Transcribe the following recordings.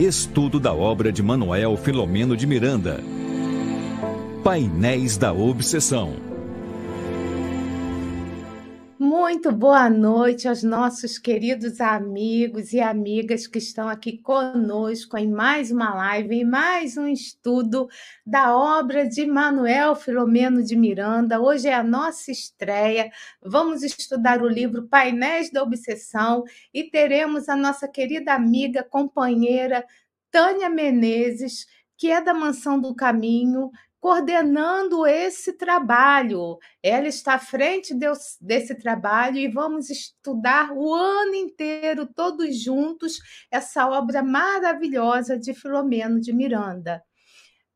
Estudo da obra de Manuel Filomeno de Miranda. Painéis da Obsessão. Muito boa noite aos nossos queridos amigos e amigas que estão aqui conosco em mais uma live, em mais um estudo da obra de Manuel Filomeno de Miranda. Hoje é a nossa estreia. Vamos estudar o livro Painéis da Obsessão e teremos a nossa querida amiga, companheira Tânia Menezes, que é da Mansão do Caminho, coordenando esse trabalho. Ela está à frente desse trabalho e vamos estudar o ano inteiro, todos juntos, essa obra maravilhosa de Filomeno de Miranda.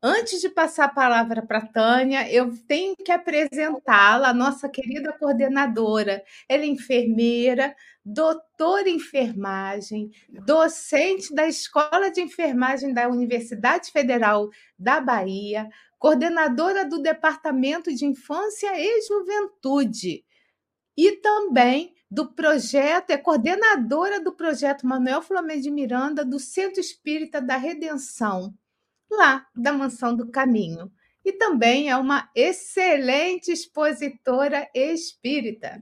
Antes de passar a palavra para a Tânia, eu tenho que apresentá-la, nossa querida coordenadora. Ela é enfermeira, doutora em enfermagem, docente da Escola de Enfermagem da Universidade Federal da Bahia, coordenadora do Departamento de Infância e Juventude, e também do projeto, é coordenadora do projeto Manuel Flamengo de Miranda, do Centro Espírita da Redenção, lá da Mansão do Caminho. E também é uma excelente expositora espírita.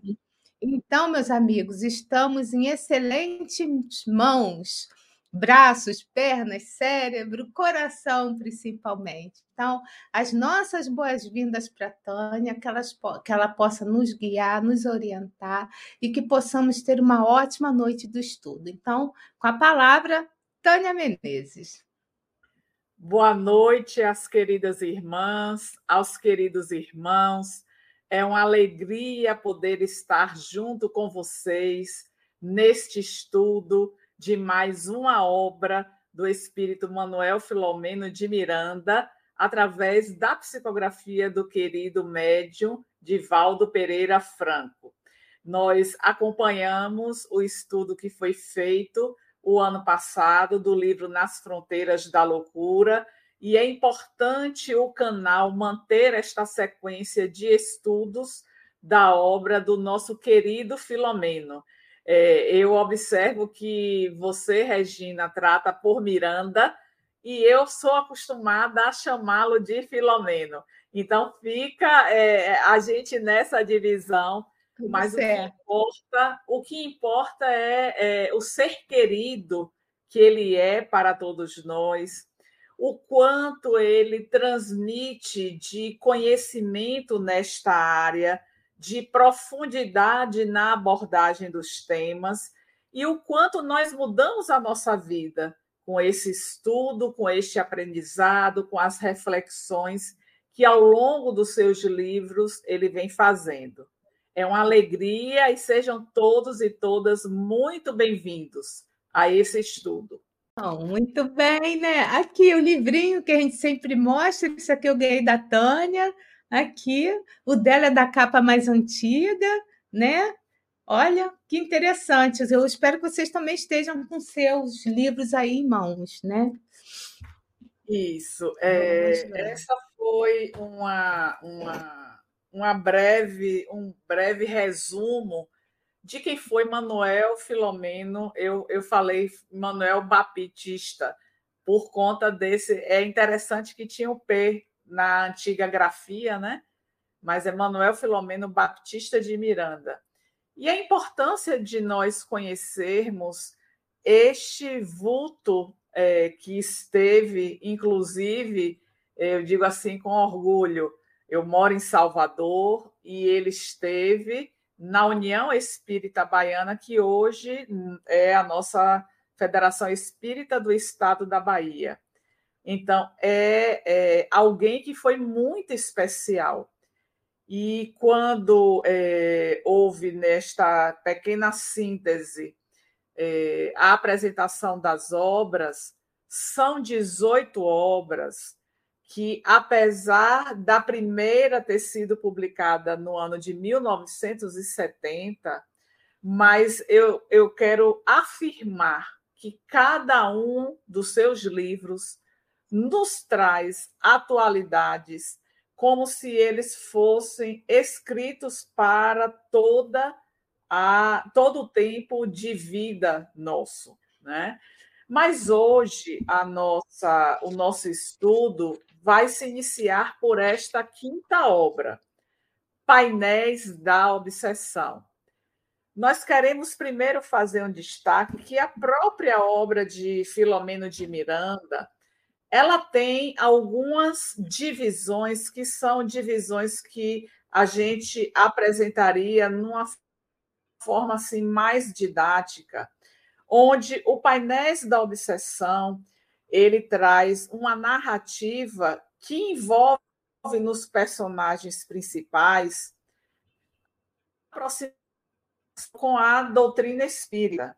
Então, meus amigos, estamos em excelentes mãos braços, pernas, cérebro, coração, principalmente. Então, as nossas boas-vindas para Tânia, que, elas, que ela possa nos guiar, nos orientar e que possamos ter uma ótima noite do estudo. Então, com a palavra, Tânia Menezes. Boa noite às queridas irmãs, aos queridos irmãos. É uma alegria poder estar junto com vocês neste estudo de mais uma obra do espírito Manuel Filomeno de Miranda, através da psicografia do querido médium Divaldo Pereira Franco. Nós acompanhamos o estudo que foi feito o ano passado do livro Nas Fronteiras da Loucura, e é importante o canal manter esta sequência de estudos da obra do nosso querido Filomeno. É, eu observo que você, Regina, trata por Miranda e eu sou acostumada a chamá-lo de Filomeno. Então fica é, a gente nessa divisão, mas o que, importa, o que importa é, é o ser querido que ele é para todos nós, o quanto ele transmite de conhecimento nesta área de profundidade na abordagem dos temas e o quanto nós mudamos a nossa vida com esse estudo, com este aprendizado, com as reflexões que ao longo dos seus livros ele vem fazendo. É uma alegria e sejam todos e todas muito bem-vindos a esse estudo. Muito bem, né? Aqui o livrinho que a gente sempre mostra, isso aqui eu ganhei da Tânia, aqui. O dela é da capa mais antiga, né? Olha, que interessante. Eu espero que vocês também estejam com seus livros aí em mãos, né? Isso. É, essa foi uma, uma, uma breve, um breve resumo de quem foi Manuel Filomeno. Eu, eu falei Manuel Baptista, por conta desse. É interessante que tinha o P na antiga grafia, né? Mas Emanuel Filomeno Baptista de Miranda. E a importância de nós conhecermos este vulto é, que esteve, inclusive, eu digo assim com orgulho, eu moro em Salvador e ele esteve na União Espírita Baiana, que hoje é a nossa Federação Espírita do Estado da Bahia. Então, é, é alguém que foi muito especial. E quando é, houve nesta pequena síntese é, a apresentação das obras, são 18 obras que, apesar da primeira ter sido publicada no ano de 1970, mas eu, eu quero afirmar que cada um dos seus livros nos traz atualidades como se eles fossem escritos para toda a todo o tempo de vida nosso, né? Mas hoje a nossa, o nosso estudo vai se iniciar por esta quinta obra, Painéis da Obsessão. Nós queremos primeiro fazer um destaque que a própria obra de Filomeno de Miranda, ela tem algumas divisões que são divisões que a gente apresentaria numa forma assim mais didática, onde o Painéis da Obsessão ele traz uma narrativa que envolve nos personagens principais com a doutrina espírita,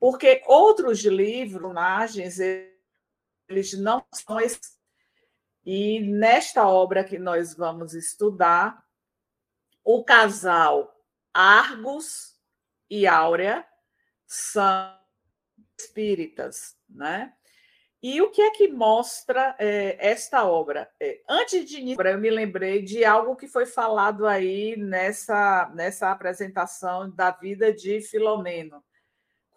porque outros livros, personagens, eles não são. E nesta obra que nós vamos estudar, o casal Argos e Áurea são espíritas, né? E o que é que mostra é, esta obra? É, antes de iniciar, eu me lembrei de algo que foi falado aí nessa, nessa apresentação da vida de Filomeno.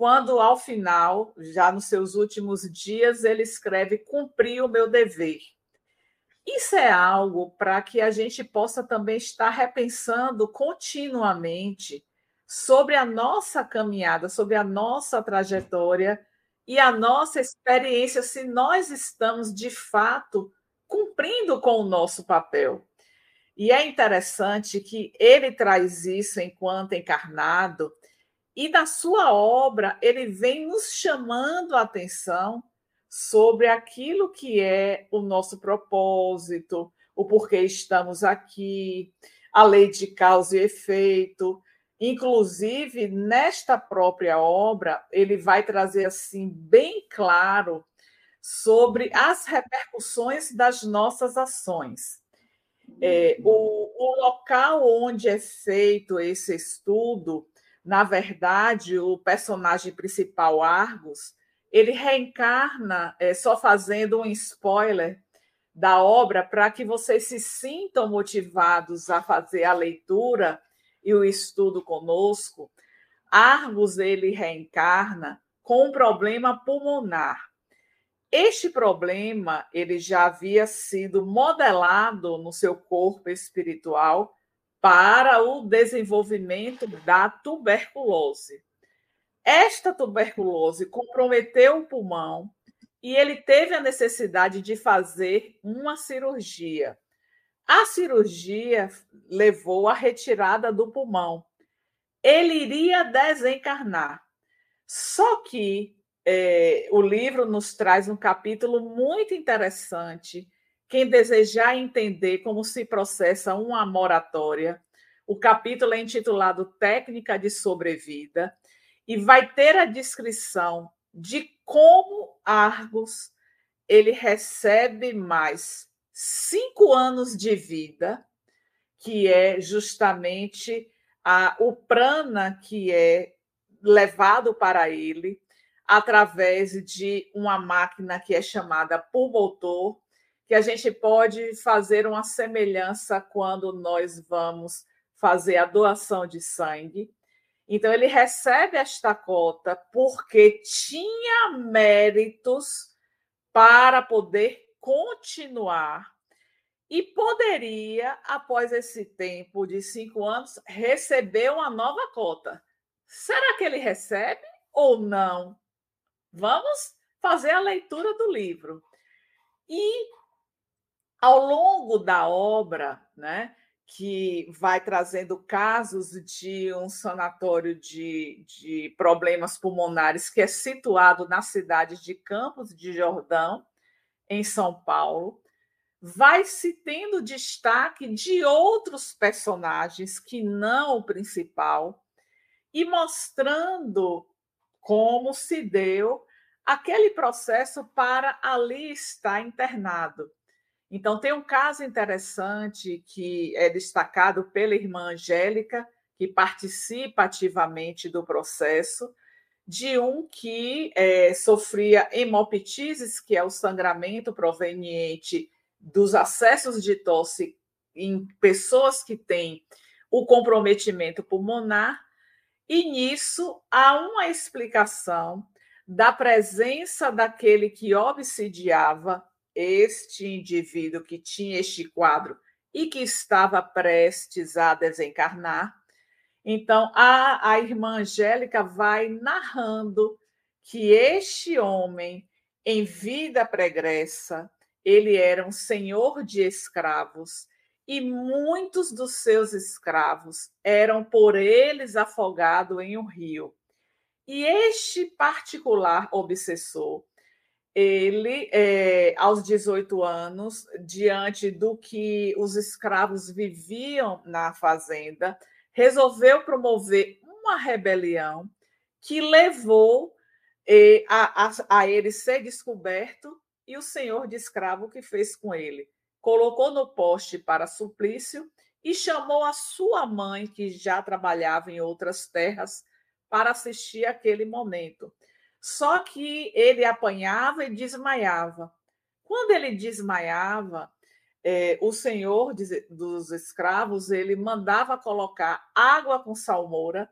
Quando, ao final, já nos seus últimos dias, ele escreve: Cumpri o meu dever. Isso é algo para que a gente possa também estar repensando continuamente sobre a nossa caminhada, sobre a nossa trajetória e a nossa experiência, se nós estamos de fato cumprindo com o nosso papel. E é interessante que ele traz isso enquanto encarnado, e na sua obra ele vem nos chamando a atenção sobre aquilo que é o nosso propósito, o porquê estamos aqui, a lei de causa e efeito, Inclusive, nesta própria obra, ele vai trazer assim bem claro sobre as repercussões das nossas ações. É, o, o, local onde é feito esse estudo, na verdade, o personagem principal, Argos, ele reencarna, é, só fazendo um spoiler da obra, para que vocês se sintam motivados a fazer a leitura e o estudo conosco, Argos ele reencarna com um problema pulmonar. Este problema ele já havia sido modelado no seu corpo espiritual para o desenvolvimento da tuberculose. Esta tuberculose comprometeu o pulmão e ele teve a necessidade de fazer uma cirurgia. A cirurgia levou à retirada do pulmão. Ele iria desencarnar. Só que é, o livro nos traz um capítulo muito interessante. Quem desejar entender como se processa uma moratória, o capítulo é intitulado Técnica de Sobrevida e vai ter a descrição de como Argos ele recebe mais cinco anos de vida, que é justamente a, o prana que é levado para ele através de uma máquina que é chamada pulmotor, que a gente pode fazer uma semelhança quando nós vamos fazer a doação de sangue. Então, ele recebe esta cota porque tinha méritos para poder continuar e poderia, após esse tempo de cinco anos, receber uma nova cota. Será que ele recebe ou não? Vamos fazer a leitura do livro. E ao longo da obra, né, que vai trazendo casos de um sanatório de, de problemas pulmonares que é situado na cidade de Campos de Jordão, em São Paulo, vai se tendo destaque de outros personagens que não o principal e mostrando como se deu aquele processo para ali estar internado. Então, tem um caso interessante que é destacado pela irmã Angélica, que participa ativamente do processo, de um que é, sofria hemoptises, que é o sangramento proveniente dos acessos de tosse em pessoas que têm o comprometimento pulmonar, e nisso há uma explicação da presença daquele que obsidiava este indivíduo que tinha este quadro e que estava prestes a desencarnar. Então, a, a irmã Angélica vai narrando que este homem, em vida pregressa, ele era um senhor de escravos e muitos dos seus escravos eram por eles afogados em um rio. E este particular obsessor, ele, é, aos 18 anos, diante do que os escravos viviam na fazenda, resolveu promover uma rebelião que levou é, a, a, a ele ser descoberto e o senhor de escravo que fez com ele. Colocou no poste para suplício e chamou a sua mãe, que já trabalhava em outras terras, para assistir aquele momento. Só que ele apanhava e desmaiava. Quando ele desmaiava, é, o senhor dos escravos ele mandava colocar água com salmoura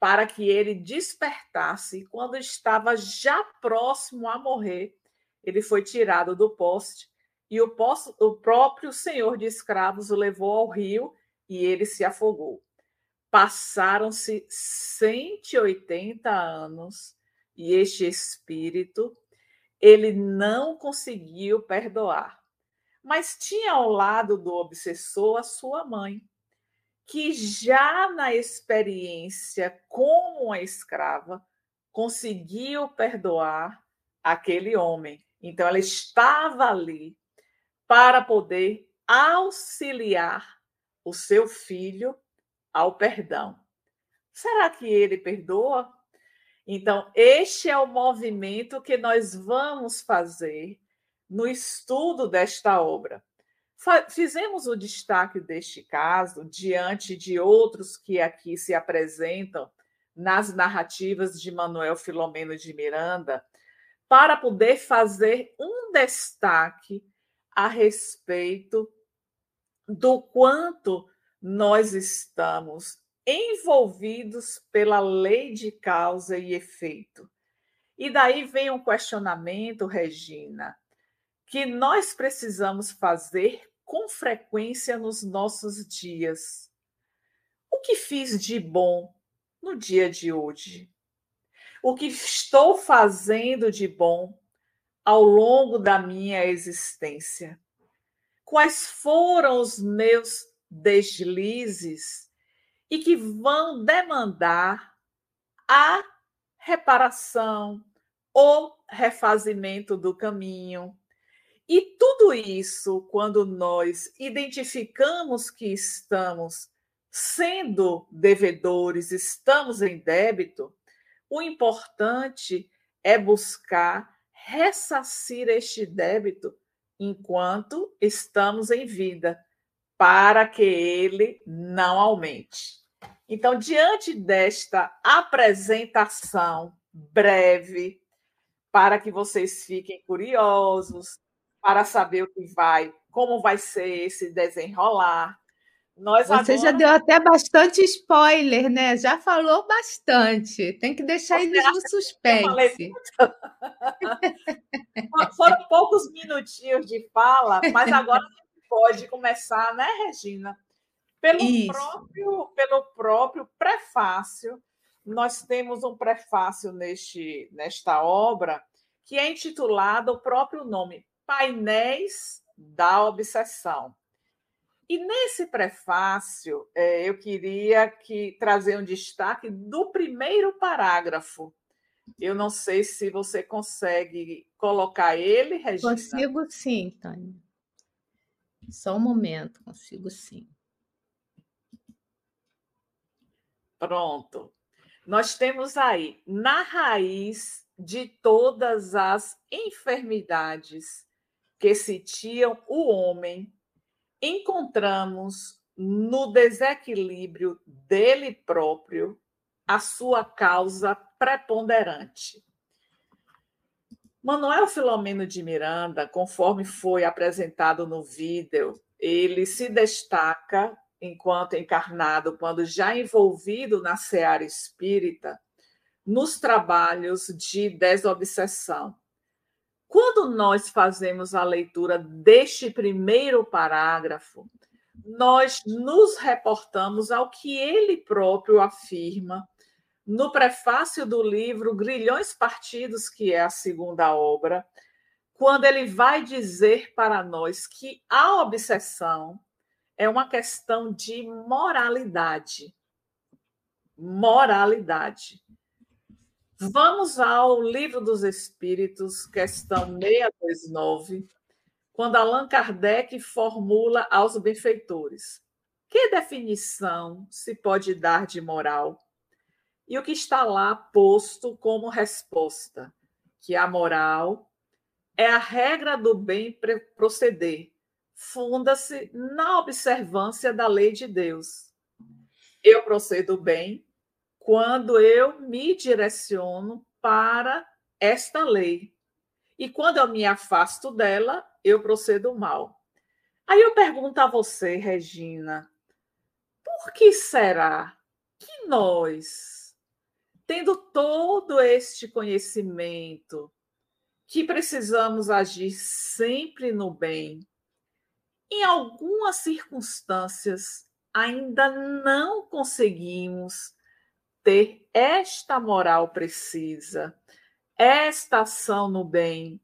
para que ele despertasse. Quando estava já próximo a morrer, ele foi tirado do poste e o, o próprio senhor de escravos o levou ao rio e ele se afogou. Passaram-se 180 anos e este espírito ele não conseguiu perdoar. Mas tinha ao lado do obsessor a sua mãe, que já na experiência como uma escrava conseguiu perdoar aquele homem. Então ela estava ali para poder auxiliar o seu filho ao perdão. Será que ele perdoa? Então, este é o movimento que nós vamos fazer no estudo desta obra. Fizemos o destaque deste caso diante de outros que aqui se apresentam nas narrativas de Manuel Filomeno de Miranda, para poder fazer um destaque a respeito do quanto nós estamos envolvidos pela lei de causa e efeito. E daí vem um questionamento, Regina, que nós precisamos fazer com frequência nos nossos dias. O que fiz de bom no dia de hoje? O que estou fazendo de bom ao longo da minha existência? Quais foram os meus deslizes e que vão demandar a reparação ou refazimento do caminho. E tudo isso, quando nós identificamos que estamos sendo devedores, estamos em débito, o importante é buscar ressarcir este débito enquanto estamos em vida, para que ele não aumente. Então, diante desta apresentação breve, para que vocês fiquem curiosos, para saber o que vai, como vai ser esse desenrolar. Nós Você agora... já deu até bastante spoiler, né? Já falou bastante. Tem que deixar Você eles no suspense. Foram poucos minutinhos de fala, mas agora a gente pode começar, né, Regina? Pelo próprio, pelo próprio prefácio, nós temos um prefácio neste, nesta obra que é intitulado o próprio nome, Painéis da Obsessão. E nesse prefácio, é, eu queria que trazer um destaque do primeiro parágrafo. Eu não sei se você consegue colocar ele, Regina. Consigo sim, Tânia. Só um momento, consigo sim. Pronto. Nós temos aí, na raiz de todas as enfermidades que sitiam o homem, encontramos no desequilíbrio dele próprio a sua causa preponderante. Manuel Filomeno de Miranda, conforme foi apresentado no vídeo, ele se destaca enquanto encarnado, quando já envolvido na seara espírita, nos trabalhos de desobsessão. Quando nós fazemos a leitura deste primeiro parágrafo, nós nos reportamos ao que ele próprio afirma no prefácio do livro Grilhões Partidos, que é a segunda obra, quando ele vai dizer para nós que a obsessão é uma questão de moralidade. Moralidade. Vamos ao Livro dos Espíritos, questão 629, quando Allan Kardec formula aos benfeitores. Que definição se pode dar de moral? E o que está lá posto como resposta? Que a moral é a regra do bem proceder, funda-se na observância da lei de Deus. Eu procedo bem quando eu me direciono para esta lei. E quando eu me afasto dela, eu procedo mal. Aí eu pergunto a você, Regina, por que será que nós, tendo todo este conhecimento, que precisamos agir sempre no bem, em algumas circunstâncias ainda não conseguimos ter esta moral precisa, esta ação no bem,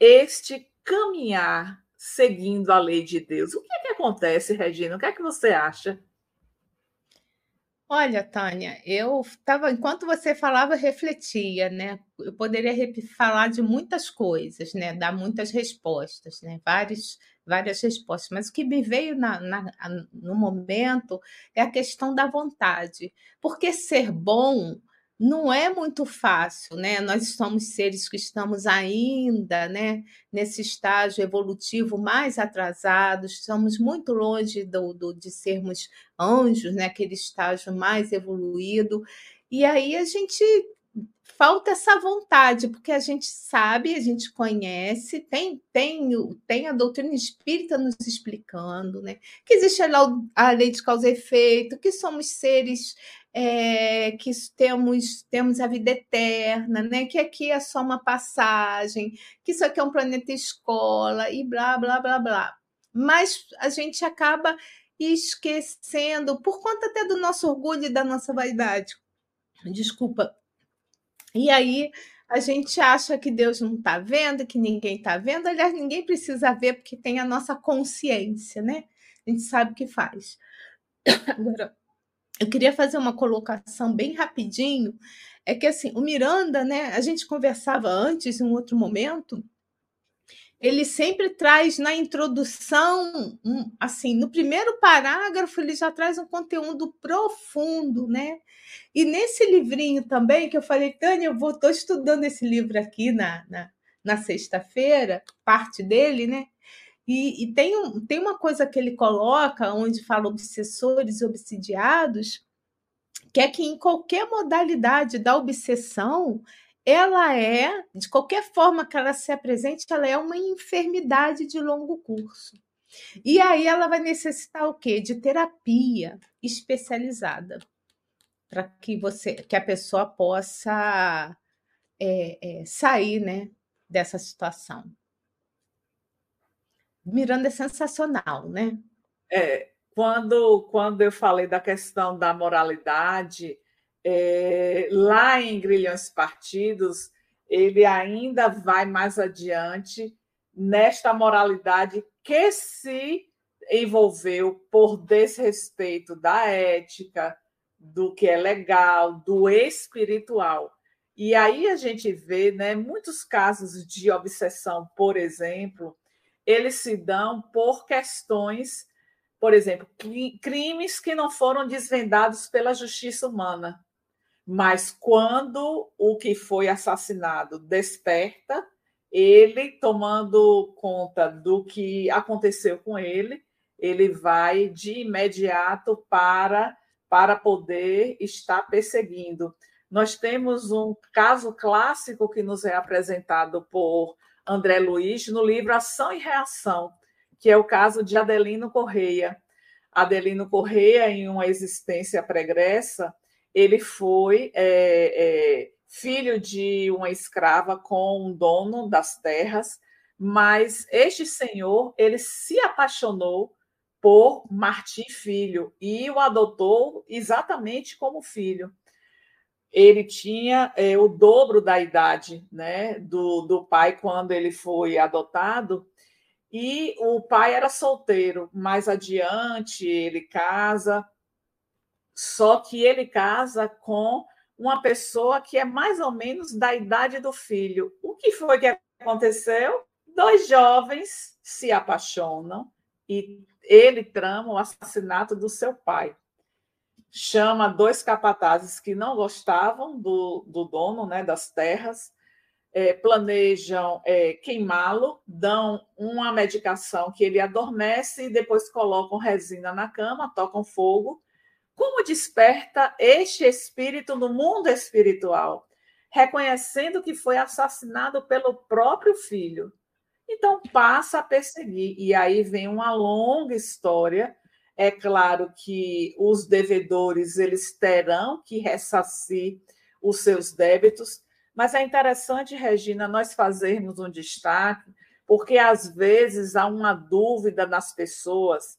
este caminhar seguindo a lei de Deus. O que é que acontece, Regina? O que é que você acha? Olha, Tânia, eu estava, enquanto você falava, refletia, né? Eu poderia falar de muitas coisas, né? Dar muitas respostas, né? Vários, várias respostas, mas o que me veio na, na, no momento é a questão da vontade, porque ser bom não é muito fácil, né? Nós somos seres que estamos ainda, né, nesse estágio evolutivo mais atrasados, estamos muito longe do, do, de sermos anjos, né? Aquele estágio mais evoluído. E aí a gente falta essa vontade, porque a gente sabe, a gente conhece, tem, tem, tem a doutrina espírita nos explicando, né? Que existe a lei de causa e efeito, que somos seres é, que temos, temos a vida eterna, né? que aqui é só uma passagem, que isso aqui é um planeta escola e blá, blá, blá, blá. Mas a gente acaba esquecendo, por conta até do nosso orgulho e da nossa vaidade. Desculpa. E aí a gente acha que Deus não está vendo, que ninguém está vendo. Aliás, ninguém precisa ver, porque tem a nossa consciência, né? A gente sabe o que faz. Agora, eu queria fazer uma colocação bem rapidinho. É que assim, o Miranda, né? A gente conversava antes, em um outro momento, ele sempre traz na introdução, um, assim, no primeiro parágrafo, ele já traz um conteúdo profundo, né? E nesse livrinho também, que eu falei, Tânia, eu estou estudando esse livro aqui na, na, na sexta-feira, parte dele, né? E, e tem, um, tem uma coisa que ele coloca, onde fala obsessores e obsidiados, que é que em qualquer modalidade da obsessão, ela é, de qualquer forma que ela se apresente, ela é uma enfermidade de longo curso. E aí ela vai necessitar o quê? De terapia especializada para que você, que a pessoa possa é, é, sair, né, dessa situação. Miranda é sensacional, né? É, quando, quando eu falei da questão da moralidade, é, lá em Grilhões Partidos, ele ainda vai mais adiante nesta moralidade que se envolveu por desrespeito da ética, do que é legal, do espiritual. E aí a gente vê né, muitos casos de obsessão, por exemplo, eles se dão por questões, por exemplo, crimes que não foram desvendados pela justiça humana. Mas quando o que foi assassinado desperta, ele, tomando conta do que aconteceu com ele, ele vai de imediato para, para poder estar perseguindo. Nós temos um caso clássico que nos é apresentado por André Luiz no livro Ação e Reação, que é o caso de Adelino Correia. Adelino Correia, em uma existência pregressa, ele foi é, é, filho de uma escrava com um dono das terras, mas este senhor ele se apaixonou por Martim Filho e o adotou exatamente como filho. Ele tinha é, o dobro da idade né, do, do pai quando ele foi adotado, e o pai era solteiro. Mais adiante, ele casa, só que ele casa com uma pessoa que é mais ou menos da idade do filho. O que foi que aconteceu? Dois jovens se apaixonam e ele trama o assassinato do seu pai. Chama dois capatazes que não gostavam do, do dono né, das terras, é, planejam é, queimá-lo, dão uma medicação que ele adormece e depois colocam resina na cama, tocam fogo como desperta este espírito no mundo espiritual, reconhecendo que foi assassinado pelo próprio filho. Então passa a perseguir, e aí vem uma longa história. É claro que os devedores eles terão que ressarcir os seus débitos, mas é interessante, Regina, nós fazermos um destaque, porque às vezes há uma dúvida nas pessoas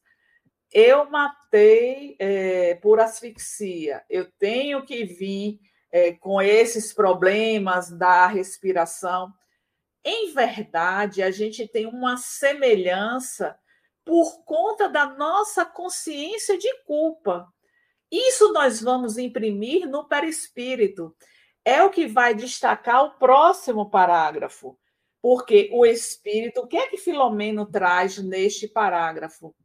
eu matei é, por asfixia, eu tenho que vir é, com esses problemas da respiração. Em verdade, a gente tem uma semelhança por conta da nossa consciência de culpa. Isso nós vamos imprimir no perispírito. É o que vai destacar o próximo parágrafo. Porque o espírito, o que é que Filomeno traz neste parágrafo?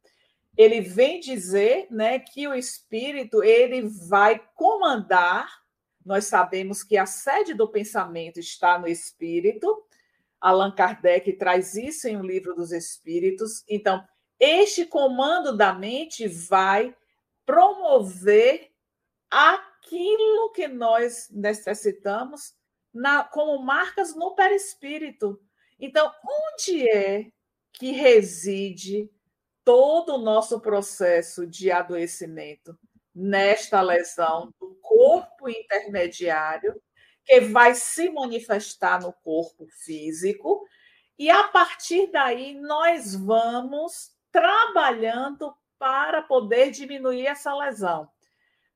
Ele vem dizer né, que o espírito ele vai comandar. Nós sabemos que a sede do pensamento está no espírito. Allan Kardec traz isso em O Livro dos Espíritos. Então, este comando da mente vai promover aquilo que nós necessitamos na, como marcas no perispírito. Então, onde é que reside todo o nosso processo de adoecimento nesta lesão do corpo intermediário, que vai se manifestar no corpo físico, e a partir daí nós vamos trabalhando para poder diminuir essa lesão.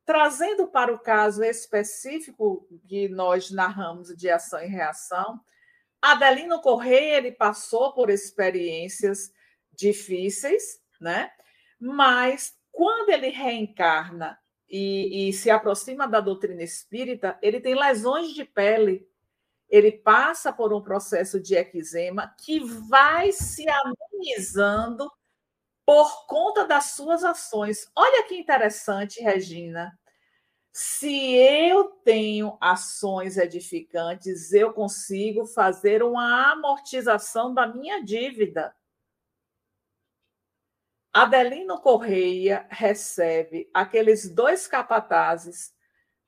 Trazendo para o caso específico que nós narramos de ação e reação, Adelino Correia ele passou por experiências difíceis, né? Mas quando ele reencarna e, e, se aproxima da doutrina espírita, ele tem lesões de pele, ele passa por um processo de eczema que vai se amenizando por conta das suas ações. Olha que interessante, Regina. Se eu tenho ações edificantes, eu consigo fazer uma amortização da minha dívida. Adelino Correia recebe aqueles dois capatazes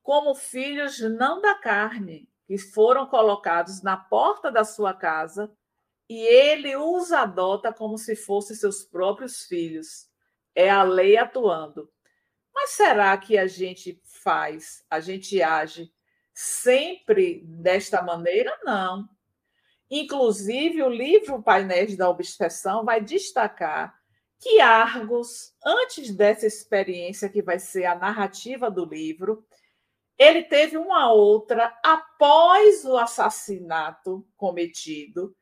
como filhos não da carne, que foram colocados na porta da sua casa, e ele os adota como se fossem seus próprios filhos. É a lei atuando. Mas será que a gente faz, a gente age sempre desta maneira? Não. Inclusive, o livro Painéis da Obsessão vai destacar que Argos, antes dessa experiência que vai ser a narrativa do livro, ele teve uma outra após o assassinato cometido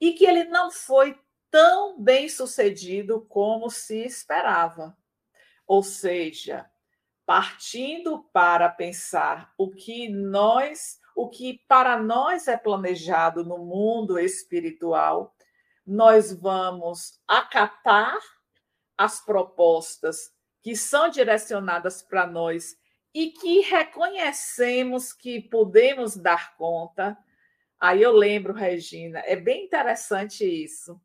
e que ele não foi tão bem sucedido como se esperava. Ou seja, partindo para pensar o que nós, o que para nós é planejado no mundo espiritual, nós vamos acatar as propostas que são direcionadas para nós e que reconhecemos que podemos dar conta. Aí eu lembro, Regina, é bem interessante isso,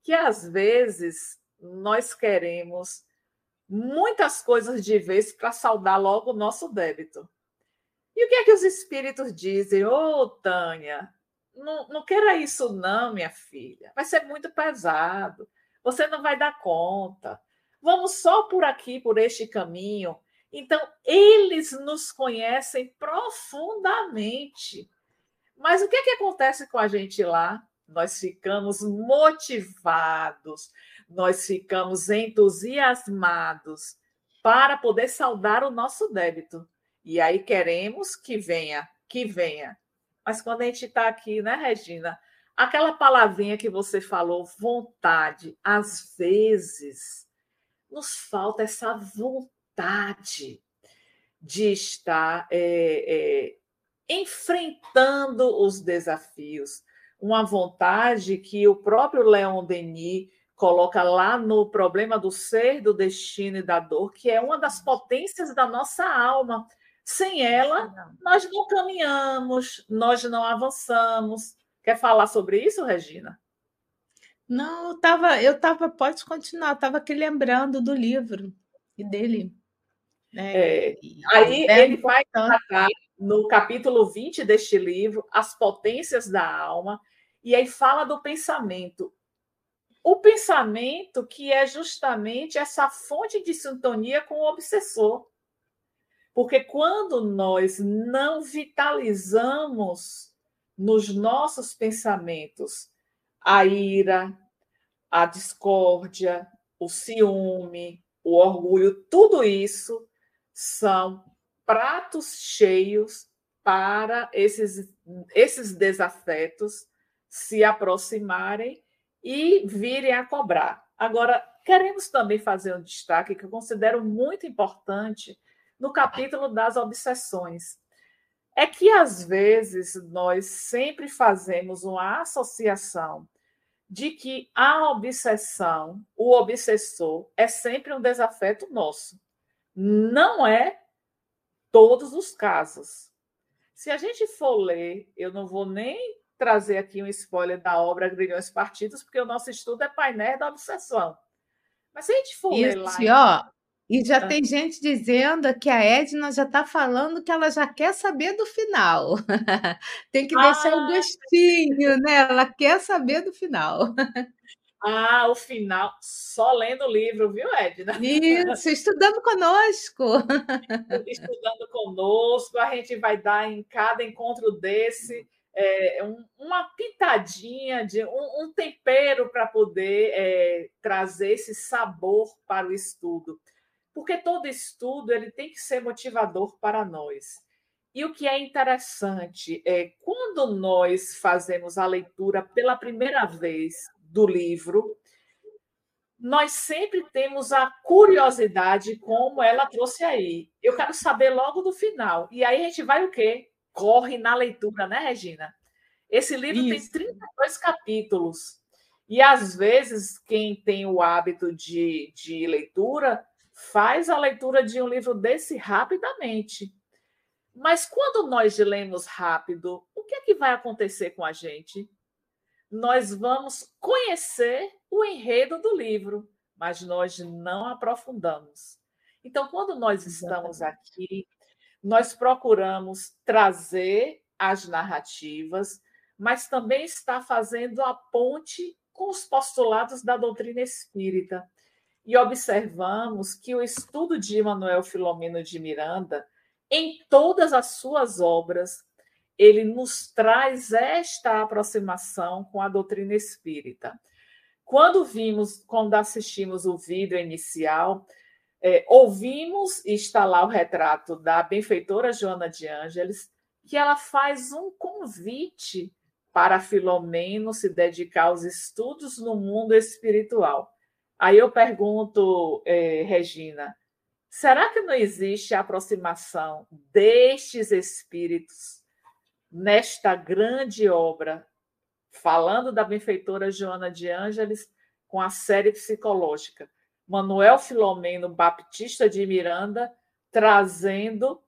que às vezes nós queremos muitas coisas de vez para saldar logo o nosso débito. E o que é que os espíritos dizem? Ô, oh, Tânia, não, não queira isso, não, minha filha. Vai ser muito pesado. Você não vai dar conta. Vamos só por aqui, por este caminho, Então, eles nos conhecem profundamente. Mas o que, é que acontece com a gente lá? Nós ficamos motivados, nós ficamos entusiasmados para poder saldar o nosso débito. E aí queremos que venha, que venha. Mas quando a gente está aqui, né, Regina? Aquela palavrinha que você falou, vontade, às vezes nos falta essa vontade de estar é, é, enfrentando os desafios. Uma vontade que o próprio Leon Denis coloca lá no problema do ser, do destino e da dor, que é uma das potências da nossa alma. Sem ela, nós não caminhamos, nós não avançamos. Quer falar sobre isso, Regina? Não, eu tava, eu tava, pode continuar, estava aqui lembrando do livro e dele. Né? É, aí é ele vai tratar no capítulo 20 deste livro as potências da alma, e aí fala do pensamento. O pensamento que é justamente essa fonte de sintonia com o obsessor. Porque quando nós não vitalizamos nos nossos pensamentos a ira, a discórdia, o ciúme, o orgulho, tudo isso são pratos cheios para esses, esses desafetos se aproximarem e virem a cobrar. Agora, queremos também fazer um destaque que eu considero muito importante no capítulo das obsessões. É que, às vezes, nós sempre fazemos uma associação de que a obsessão, o obsessor, é sempre um desafeto nosso. Não é todos os casos. Se a gente for ler, eu não vou nem trazer aqui um spoiler da obra Grilhões Partidos, porque o nosso estudo é painel da obsessão. Mas se a gente for Isso, ler lá. Ó, e já ah. tem gente dizendo que a Edna já está falando que ela já quer saber do final. tem que deixar ah. o gostinho, né? Ela quer saber do final. Ah, o final, só lendo o livro, viu, Edna? Isso, estudando conosco. Estudando conosco, a gente vai dar em cada encontro desse é, um, uma pitadinha de um, um tempero para poder é, trazer esse sabor para o estudo, porque todo estudo ele tem que ser motivador para nós. E o que é interessante é quando nós fazemos a leitura pela primeira vez do livro, nós sempre temos a curiosidade, como ela trouxe aí. Eu quero saber logo do final. E aí a gente vai o quê? corre na leitura, né, Regina? Esse livro Isso. tem 32 capítulos. E às vezes, quem tem o hábito de, de leitura faz a leitura de um livro desse rapidamente. Mas quando nós lemos rápido, o que é que vai acontecer com a gente? Nós vamos conhecer o enredo do livro, mas nós não aprofundamos. Então, quando nós estamos aqui nós procuramos trazer as narrativas, mas também está fazendo a ponte com os postulados da doutrina espírita. E observamos que o estudo de Manuel Filomeno de Miranda, em todas as suas obras, ele nos traz esta aproximação com a doutrina espírita. Quando vimos, quando assistimos o vídeo inicial, é, ouvimos, e está lá o retrato da benfeitora Joana de Ângeles, que ela faz um convite para Filomeno se dedicar aos estudos no mundo espiritual. Aí eu pergunto, é, Regina, será que não existe a aproximação destes espíritos nesta grande obra, falando da benfeitora Joana de Ângeles, com a série psicológica? Manuel Filomeno Baptista de Miranda, trazendo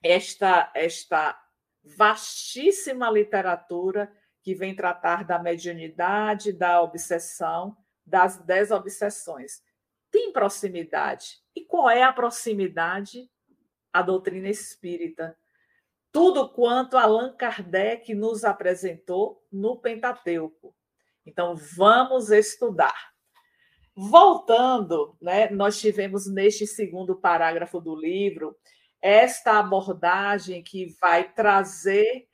esta, esta vastíssima literatura que vem tratar da mediunidade, da obsessão, das dez obsessões. Tem proximidade. E qual é a proximidade? A doutrina espírita. Tudo quanto Allan Kardec nos apresentou no Pentateuco. Então, vamos estudar. Voltando, né, nós tivemos neste segundo parágrafo do livro esta abordagem que vai trazer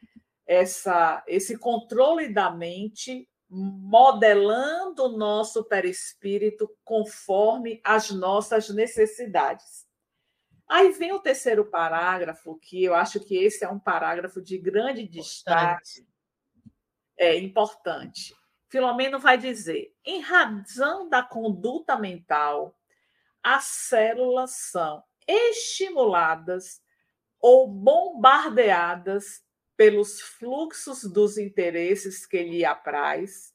essa, esse controle da mente, modelando o nosso perispírito conforme as nossas necessidades. Aí vem o terceiro parágrafo, que eu acho que esse é um parágrafo de grande destaque. É importante. Filomeno vai dizer: em razão da conduta mental, as células são estimuladas ou bombardeadas pelos fluxos dos interesses que lhe apraz,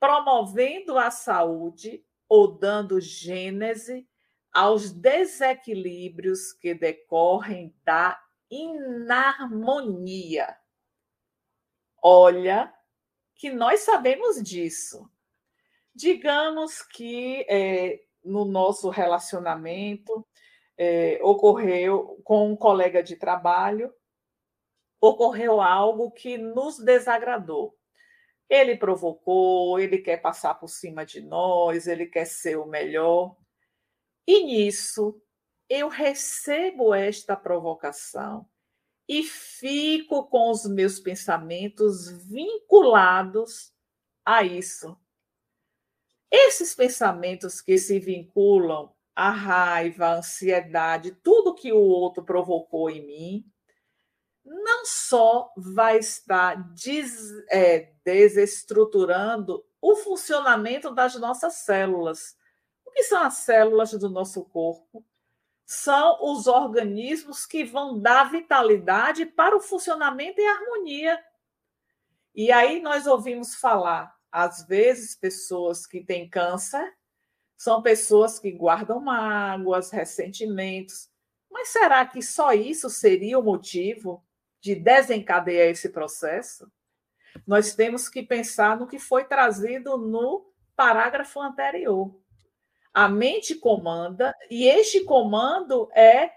promovendo a saúde ou dando gênese aos desequilíbrios que decorrem da inarmonia. Olha que nós sabemos disso. Digamos que é, no nosso relacionamento é, ocorreu com um colega de trabalho ocorreu algo que nos desagradou. Ele provocou, ele quer passar por cima de nós, ele quer ser o melhor. E nisso, eu recebo esta provocação e fico com os meus pensamentos vinculados a isso. Esses pensamentos que se vinculam à raiva, à ansiedade, tudo que o outro provocou em mim, não só vai estar des, é, desestruturando o funcionamento das nossas células. O que são as células do nosso corpo? São os organismos que vão dar vitalidade para o funcionamento e harmonia. E aí nós ouvimos falar, às vezes, pessoas que têm câncer são pessoas que guardam mágoas, ressentimentos. Mas será que só isso seria o motivo de desencadear esse processo, nós temos que pensar no que foi trazido no parágrafo anterior. A mente comanda, e este comando é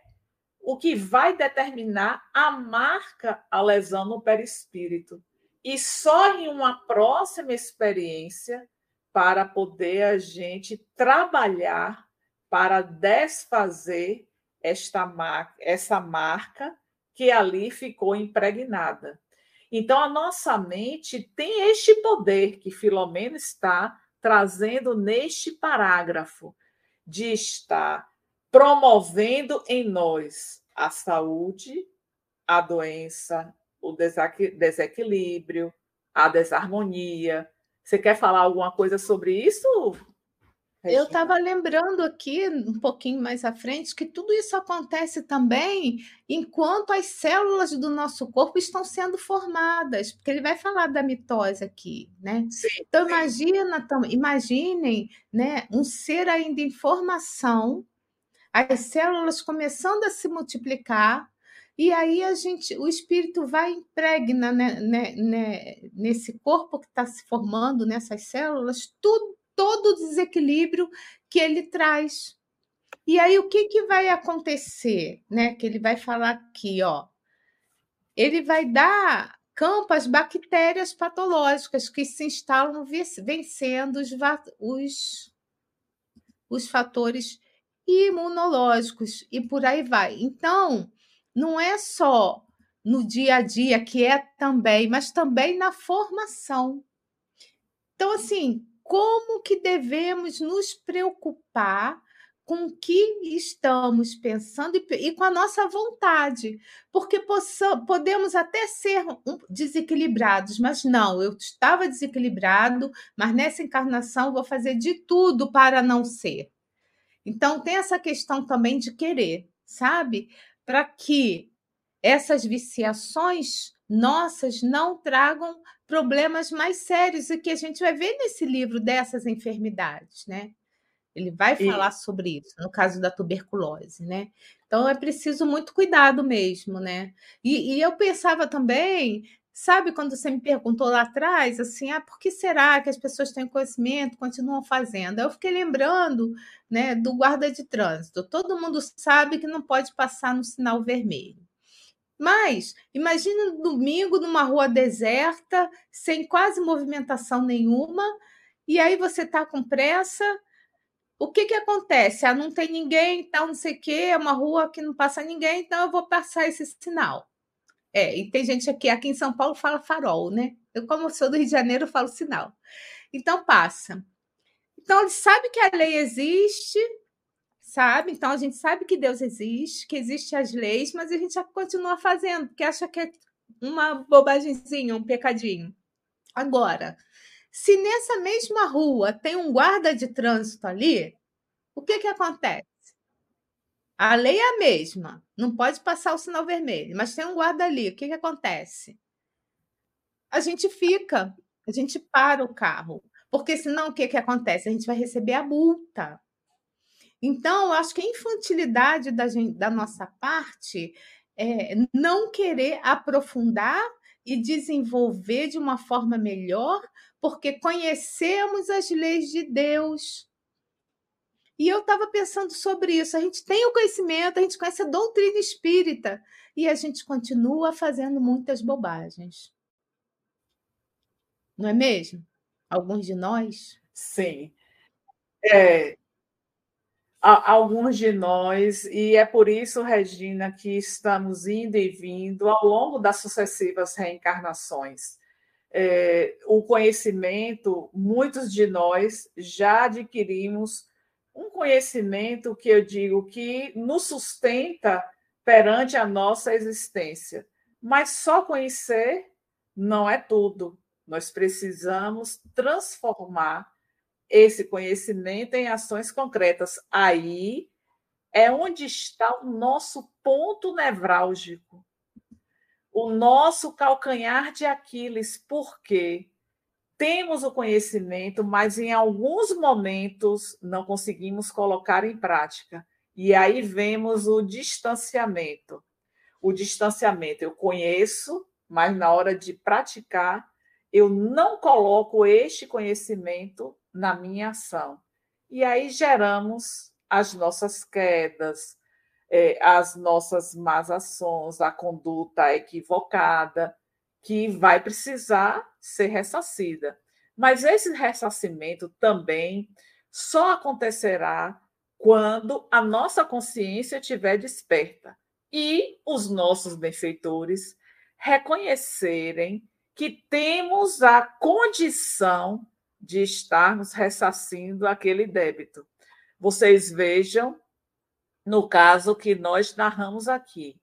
o que vai determinar a marca a lesão no perispírito. E só em uma próxima experiência para poder a gente trabalhar para desfazer esta marca, essa marca que ali ficou impregnada. Então, a nossa mente tem este poder que Filomeno está trazendo neste parágrafo, de estar promovendo em nós a saúde, a doença, o desequilíbrio, a desarmonia. Você quer falar alguma coisa sobre isso, eu estava lembrando aqui, um pouquinho mais à frente, que tudo isso acontece também enquanto as células do nosso corpo estão sendo formadas, porque ele vai falar da mitose aqui, né? Sim, então, sim. imagina, imaginem né, um ser ainda em formação, as células começando a se multiplicar, e aí a gente, o espírito vai impregna né, né, né, nesse corpo que está se formando, nessas células, tudo todo o desequilíbrio que ele traz. E aí o que, que vai acontecer, né? Que ele vai falar aqui, ó. Ele vai dar campo às bactérias patológicas que se instalam vencendo os, os, os fatores imunológicos e por aí vai. Então, não é só no dia a dia que é também, mas também na formação. Então, assim, como que devemos nos preocupar com o que estamos pensando e, e com a nossa vontade, porque podemos até ser desequilibrados, mas não, eu estava desequilibrado, mas nessa encarnação vou fazer de tudo para não ser. Então tem essa questão também de querer, sabe? Para que essas viciações nossas não tragam problemas mais sérios e que a gente vai ver nesse livro dessas enfermidades, né? Ele vai falar e... sobre isso, no caso da tuberculose, né? Então é preciso muito cuidado mesmo, né? E, e, eu pensava também, sabe, quando você me perguntou lá atrás, assim, ah, por que será que as pessoas têm conhecimento, continuam fazendo? Eu fiquei lembrando, né, do guarda de trânsito. Todo mundo sabe que não pode passar no sinal vermelho. Mas imagina no domingo numa rua deserta, sem quase movimentação nenhuma, e aí você está com pressa, o que que acontece? Ah, não tem ninguém, tal, não sei o quê, é uma rua que não passa ninguém, então eu vou passar esse sinal. É, e tem gente aqui, aqui em São Paulo fala farol, né? Eu, como sou do Rio de Janeiro, falo sinal. Então passa. Então ele sabe que a lei existe, sabe? Então a gente sabe que Deus existe, que existem as leis, mas a gente já continua fazendo, porque acha que é uma bobagemzinha, um pecadinho. Agora, se nessa mesma rua tem um guarda de trânsito ali, o que, que acontece? A lei é a mesma, não pode passar o sinal vermelho, mas tem um guarda ali, o que, que acontece? A gente fica, a gente para o carro, porque senão o que, que acontece? A gente vai receber a multa. Então, eu acho que a infantilidade da, gente, da nossa parte é não querer aprofundar e desenvolver de uma forma melhor porque conhecemos as leis de Deus. E eu estava pensando sobre isso. A gente tem o conhecimento, a gente conhece a doutrina espírita e a gente continua fazendo muitas bobagens. Não é mesmo? Alguns de nós? Sim. É, alguns de nós, e é por isso, Regina, que estamos indo e vindo ao longo das sucessivas reencarnações é, o conhecimento, muitos de nós já adquirimos um conhecimento que eu digo que nos sustenta perante a nossa existência. Mas só conhecer não é tudo. Nós precisamos transformar esse conhecimento em ações concretas. Aí é onde está o nosso ponto nevrálgico o nosso calcanhar de Aquiles, porque temos o conhecimento, mas em alguns momentos não conseguimos colocar em prática. E aí vemos o distanciamento. O distanciamento, eu conheço, mas na hora de praticar, eu não coloco este conhecimento na minha ação. E aí geramos as nossas quedas, é, as nossas más ações, a conduta equivocada, que vai precisar ser ressacida. Mas esse ressarcimento também só acontecerá quando a nossa consciência estiver desperta e os nossos benfeitores reconhecerem que temos a condição de estarmos ressarcindo aquele débito. Vocês vejam no caso que nós narramos aqui.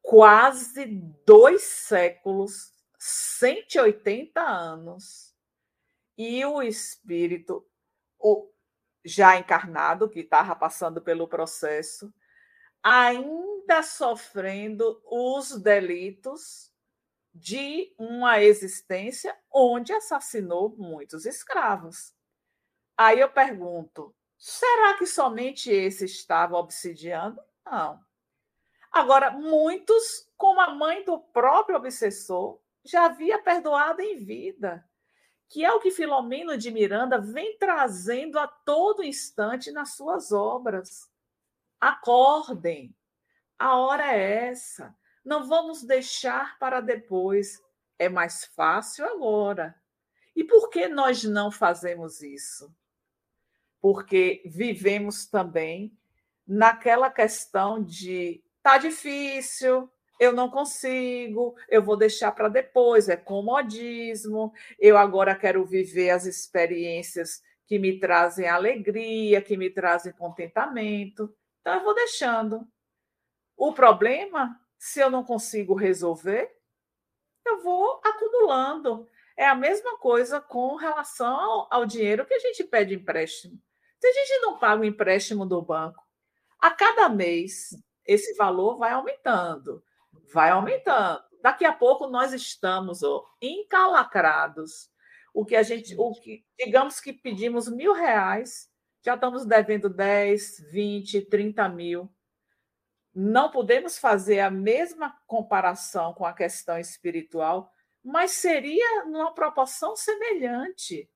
Quase dois séculos, 180 anos, e o espírito, o já encarnado, que estava passando pelo processo, ainda sofrendo os delitos de uma existência onde assassinou muitos escravos. Aí eu pergunto: Será que somente esse estava obsidiando? Não. Agora, muitos, como a mãe do próprio obsessor, já havia perdoado em vida, que é o que Filomeno de Miranda vem trazendo a todo instante nas suas obras. Acordem, a hora é essa. Não vamos deixar para depois. É mais fácil agora. E por que nós não fazemos isso? porque vivemos também naquela questão de tá difícil, eu não consigo, eu vou deixar para depois, é comodismo, eu agora quero viver as experiências que me trazem alegria, que me trazem contentamento. Então eu vou deixando. O problema, se eu não consigo resolver, eu vou acumulando. É a mesma coisa com relação ao, ao dinheiro que a gente pede empréstimo. Se a gente não paga o empréstimo do banco, a cada mês esse valor vai aumentando, vai aumentando. Daqui a pouco nós estamos ó, encalacrados. O que a gente, o que, digamos que pedimos mil reais, já estamos devendo 10, 20, 30 mil. Não podemos fazer a mesma comparação com a questão espiritual, mas seria numa proporção semelhante.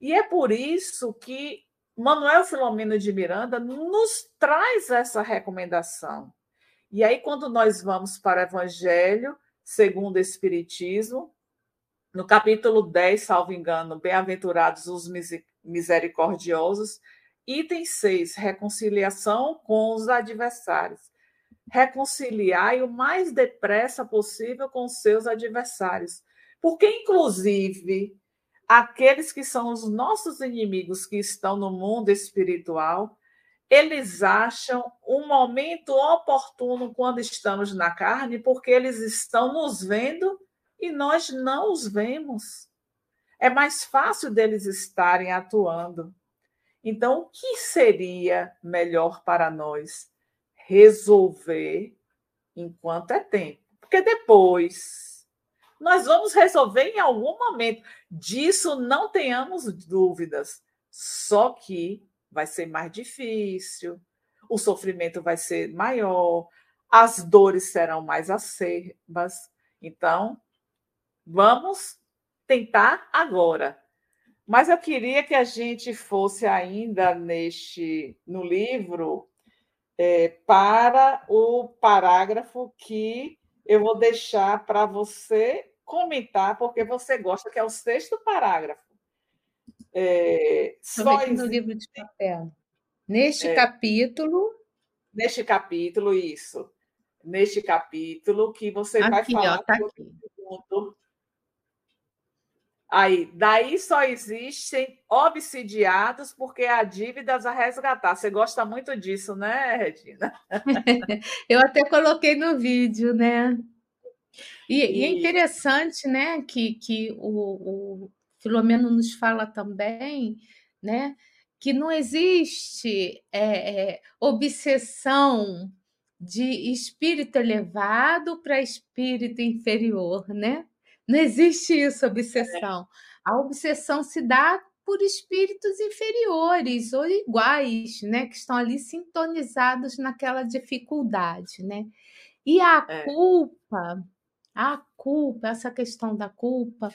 E é por isso que Manuel Filomeno de Miranda nos traz essa recomendação. E aí, quando nós vamos para o Evangelho segundo o Espiritismo, no capítulo 10, salvo engano, Bem-aventurados os misericordiosos, Item 6, reconciliação com os adversários. Reconciliar o mais depressa possível com seus adversários. Porque, inclusive, aqueles que são os nossos inimigos que estão no mundo espiritual, eles acham um momento oportuno quando estamos na carne, porque eles estão nos vendo e nós não os vemos. É mais fácil deles estarem atuando. Então, o que seria melhor para nós? Resolver enquanto é tempo. Porque depois nós vamos resolver em algum momento. Disso não tenhamos dúvidas. Só que vai ser mais difícil, o sofrimento vai ser maior, as dores serão mais acerbas. Então, vamos tentar agora. Mas eu queria que a gente fosse ainda neste no livro é, para o parágrafo que eu vou deixar para você comentar, porque você gosta, que é o sexto parágrafo. É, só existe... no livro de papel. Neste é, capítulo. Neste capítulo, isso. Neste capítulo que você aqui, vai falar ó, tá aqui. Segundo, Aí, daí só existem obsidiados porque há dívidas a resgatar. Você gosta muito disso, né, Regina? Eu até coloquei no vídeo, né? E, e... e é interessante, né, que, que o, o Filomeno nos fala também, né, que não existe é, é, obsessão de espírito elevado para espírito inferior, né? Não existe isso, obsessão. A obsessão se dá por espíritos inferiores ou iguais, né, que estão ali sintonizados naquela dificuldade, né? E a é. culpa, a culpa, essa questão da culpa,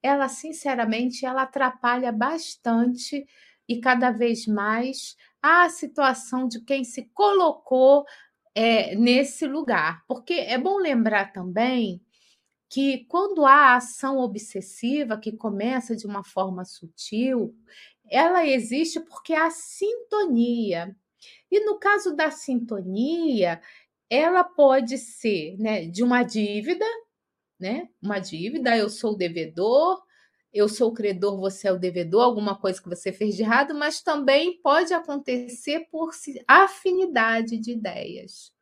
ela sinceramente ela atrapalha bastante e cada vez mais a situação de quem se colocou é, nesse lugar, porque é bom lembrar também que quando há ação obsessiva que começa de uma forma sutil, ela existe porque há sintonia. E no caso da sintonia, ela pode ser né, de uma dívida, né? Uma dívida, eu sou o devedor, eu sou o credor, você é o devedor, alguma coisa que você fez de errado, mas também pode acontecer por afinidade de ideias.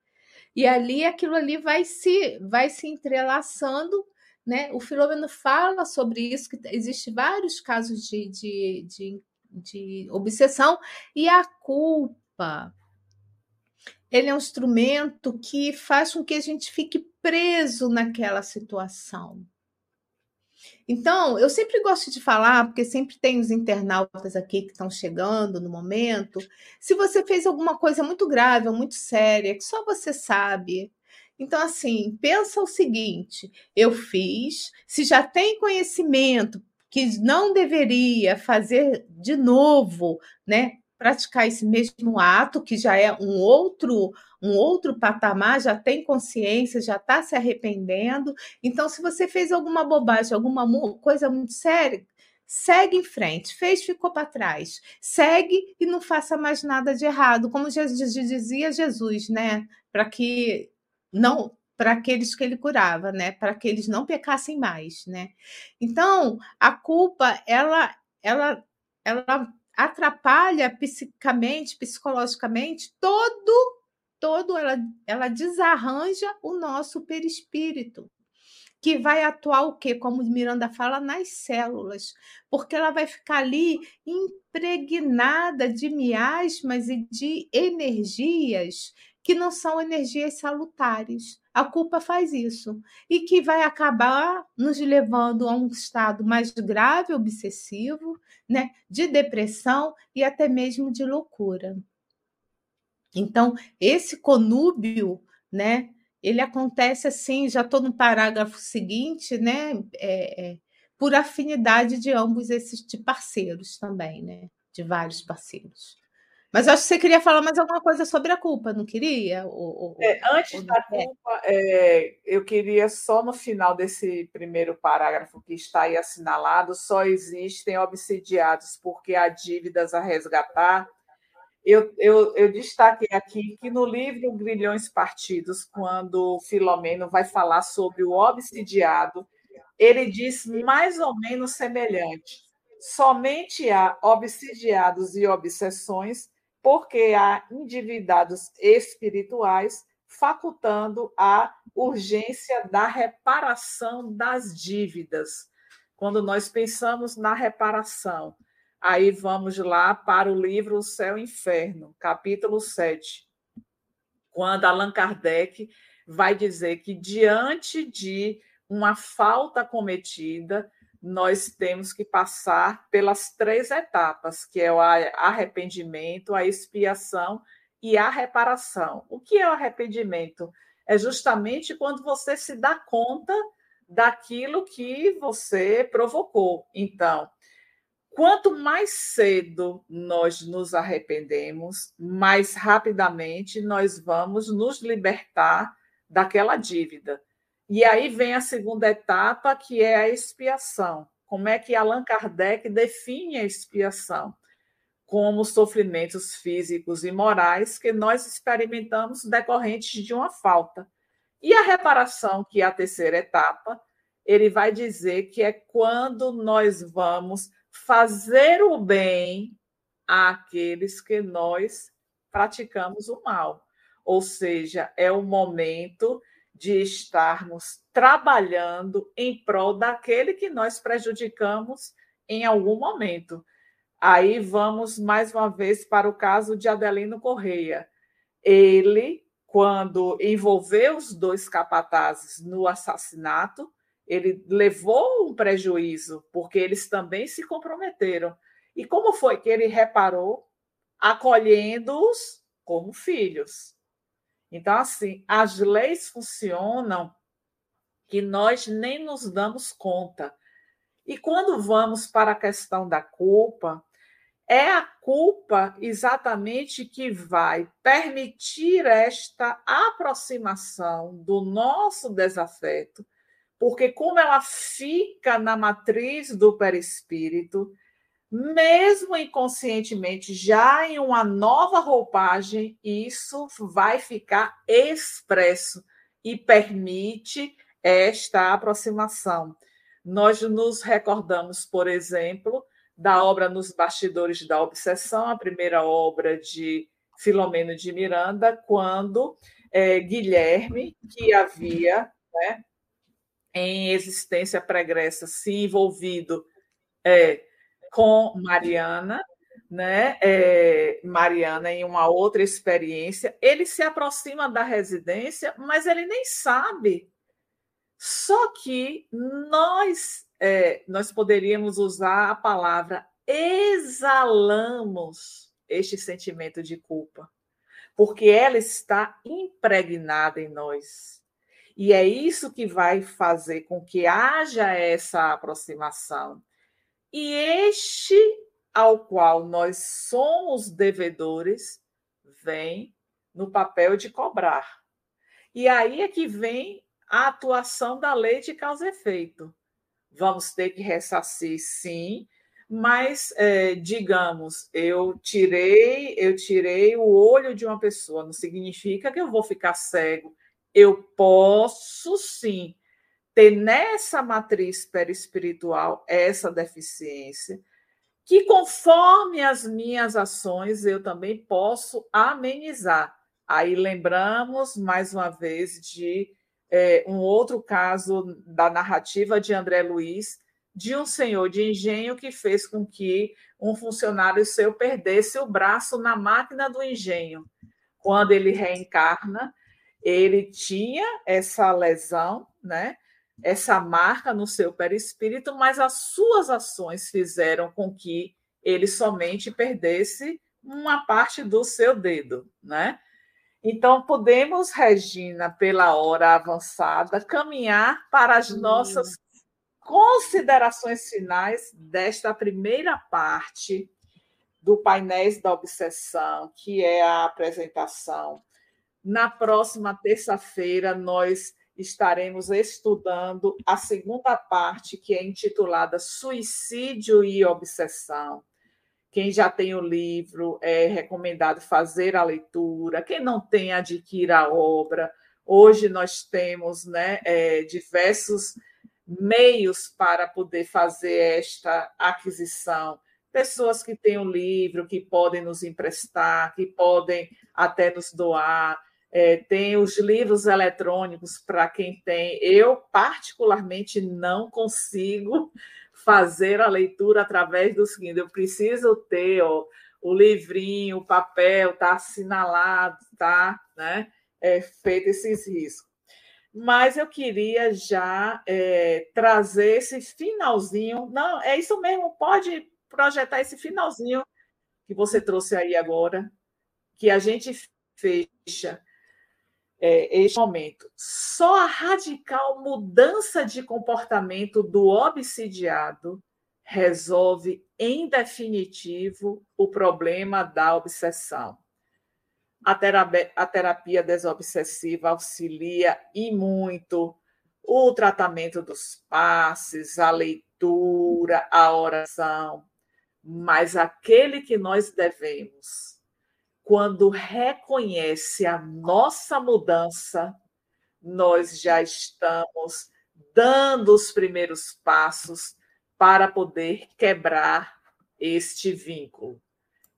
E ali aquilo ali vai se vai se entrelaçando, né? O Filomeno fala sobre isso, que existe vários casos de, de, de, de obsessão e a culpa. Ele é um instrumento que faz com que a gente fique preso naquela situação. Então, eu sempre gosto de falar, porque sempre tem os internautas aqui que estão chegando no momento. Se você fez alguma coisa muito grave ou muito séria, que só você sabe. Então, assim, pensa o seguinte: eu fiz, se já tem conhecimento que não deveria fazer de novo, né? Praticar esse mesmo ato, que já é um outro um outro patamar, já tem consciência, já está se arrependendo. Então, se você fez alguma bobagem, alguma coisa muito séria, segue em frente. Fez, ficou para trás. Segue e não faça mais nada de errado, como Jesus dizia Jesus, né? Para que não para aqueles que ele curava, né? Para que eles não pecassem mais, né? Então, a culpa ela ela ela atrapalha psicamente, psicologicamente todo todo ela, ela desarranja o nosso perispírito, que vai atuar o quê? Como Miranda fala, nas células, porque ela vai ficar ali impregnada de miasmas e de energias que não são energias salutares. A culpa faz isso e que vai acabar nos levando a um estado mais grave, obsessivo, né, de depressão e até mesmo de loucura. Então, esse conúbio, né, ele acontece assim, já estou no parágrafo seguinte, né, é, é, por afinidade de ambos esses de parceiros também, né, de vários parceiros. Mas acho que você queria falar mais alguma coisa sobre a culpa, não queria? Ou, ou, é, antes da culpa, é, eu queria só no final desse primeiro parágrafo que está aí assinalado, só existem obsidiados porque há dívidas a resgatar eu, eu, eu destaquei aqui que no livro Grilhões Partidos, quando Filomeno vai falar sobre o obsidiado, ele diz mais ou menos semelhante. Somente há obsidiados e obsessões, porque há endividados espirituais, facultando a urgência da reparação das dívidas. Quando nós pensamos na reparação, Aí vamos lá para o livro O Céu e o Inferno, capítulo 7, quando Allan Kardec vai dizer que, diante de uma falta cometida, nós temos que passar pelas três etapas, que é o arrependimento, a expiação e a reparação. O que é o arrependimento? É justamente quando você se dá conta daquilo que você provocou. Então, Quanto mais cedo nós nos arrependemos, mais rapidamente nós vamos nos libertar daquela dívida. E aí vem a segunda etapa, que é a expiação. Como é que Allan Kardec define a expiação? Como sofrimentos físicos e morais que nós experimentamos decorrentes de uma falta. E a reparação, que é a terceira etapa, ele vai dizer que é quando nós vamos fazer o bem àqueles que nós praticamos o mal. Ou seja, é o momento de estarmos trabalhando em prol daquele que nós prejudicamos em algum momento. Aí vamos mais uma vez para o caso de Adelino Correia. Ele, quando envolveu os dois capatazes no assassinato, ele levou um prejuízo, porque eles também se comprometeram. E como foi que ele reparou? Acolhendo-os como filhos. Então, assim, as leis funcionam que nós nem nos damos conta. E quando vamos para a questão da culpa, é a culpa exatamente que vai permitir esta aproximação do nosso desafeto porque como ela fica na matriz do perispírito, mesmo inconscientemente, já em uma nova roupagem, isso vai ficar expresso e permite esta aproximação. Nós nos recordamos, por exemplo, da obra Nos Bastidores da Obsessão, a primeira obra de Filomeno de Miranda, quando é, Guilherme, que havia né, em existência pregressa se envolvido é, com Mariana, né? É, Mariana em uma outra experiência, ele se aproxima da residência, mas ele nem sabe. Só que nós é, nós poderíamos usar a palavra exalamos este sentimento de culpa, porque ela está impregnada em nós. E é isso que vai fazer com que haja essa aproximação. E este ao qual nós somos devedores vem no papel de cobrar. E aí é que vem a atuação da lei de causa e efeito. Vamos ter que ressarcir, sim, mas é, digamos, eu tirei, eu tirei o olho de uma pessoa, não significa que eu vou ficar cego eu posso sim ter nessa matriz perispiritual essa deficiência, que conforme as minhas ações eu também posso amenizar. Aí lembramos mais uma vez de é, um outro caso da narrativa de André Luiz, de um senhor de engenho que fez com que um funcionário seu perdesse o braço na máquina do engenho. Quando ele reencarna, ele tinha essa lesão, né? Essa marca no seu perispírito, mas as suas ações fizeram com que ele somente perdesse uma parte do seu dedo, né? Então, podemos, Regina, pela hora avançada, caminhar para as nossas considerações finais desta primeira parte do Painéis da Obsessão, que é a apresentação na próxima terça-feira, nós estaremos estudando a segunda parte, que é intitulada Suicídio e Obsessão, Quem já tem o livro, é recomendado fazer a leitura. Quem não tem, adquira a obra. Hoje nós temos né, é, diversos meios para poder fazer esta aquisição. Pessoas que têm o livro, que podem nos emprestar, que podem até nos doar. É, tem os livros eletrônicos para quem tem. Eu, particularmente, não consigo fazer a leitura através do seguinte: eu preciso ter ó, o livrinho, o papel, tá assinalado, tá, né? É, feito esses riscos mas eu queria já é, trazer esse finalzinho. Não, é isso mesmo, pode projetar esse finalzinho que você trouxe aí agora, que a gente fecha é, este momento. Só a radical mudança de comportamento do obsidiado resolve em definitivo o problema da obsessão. A terapia, a terapia desobsessiva auxilia e muito o tratamento dos passes, a leitura, a oração, mas aquele que nós devemos, quando reconhece a nossa mudança, nós já estamos dando os primeiros passos para poder quebrar este vínculo.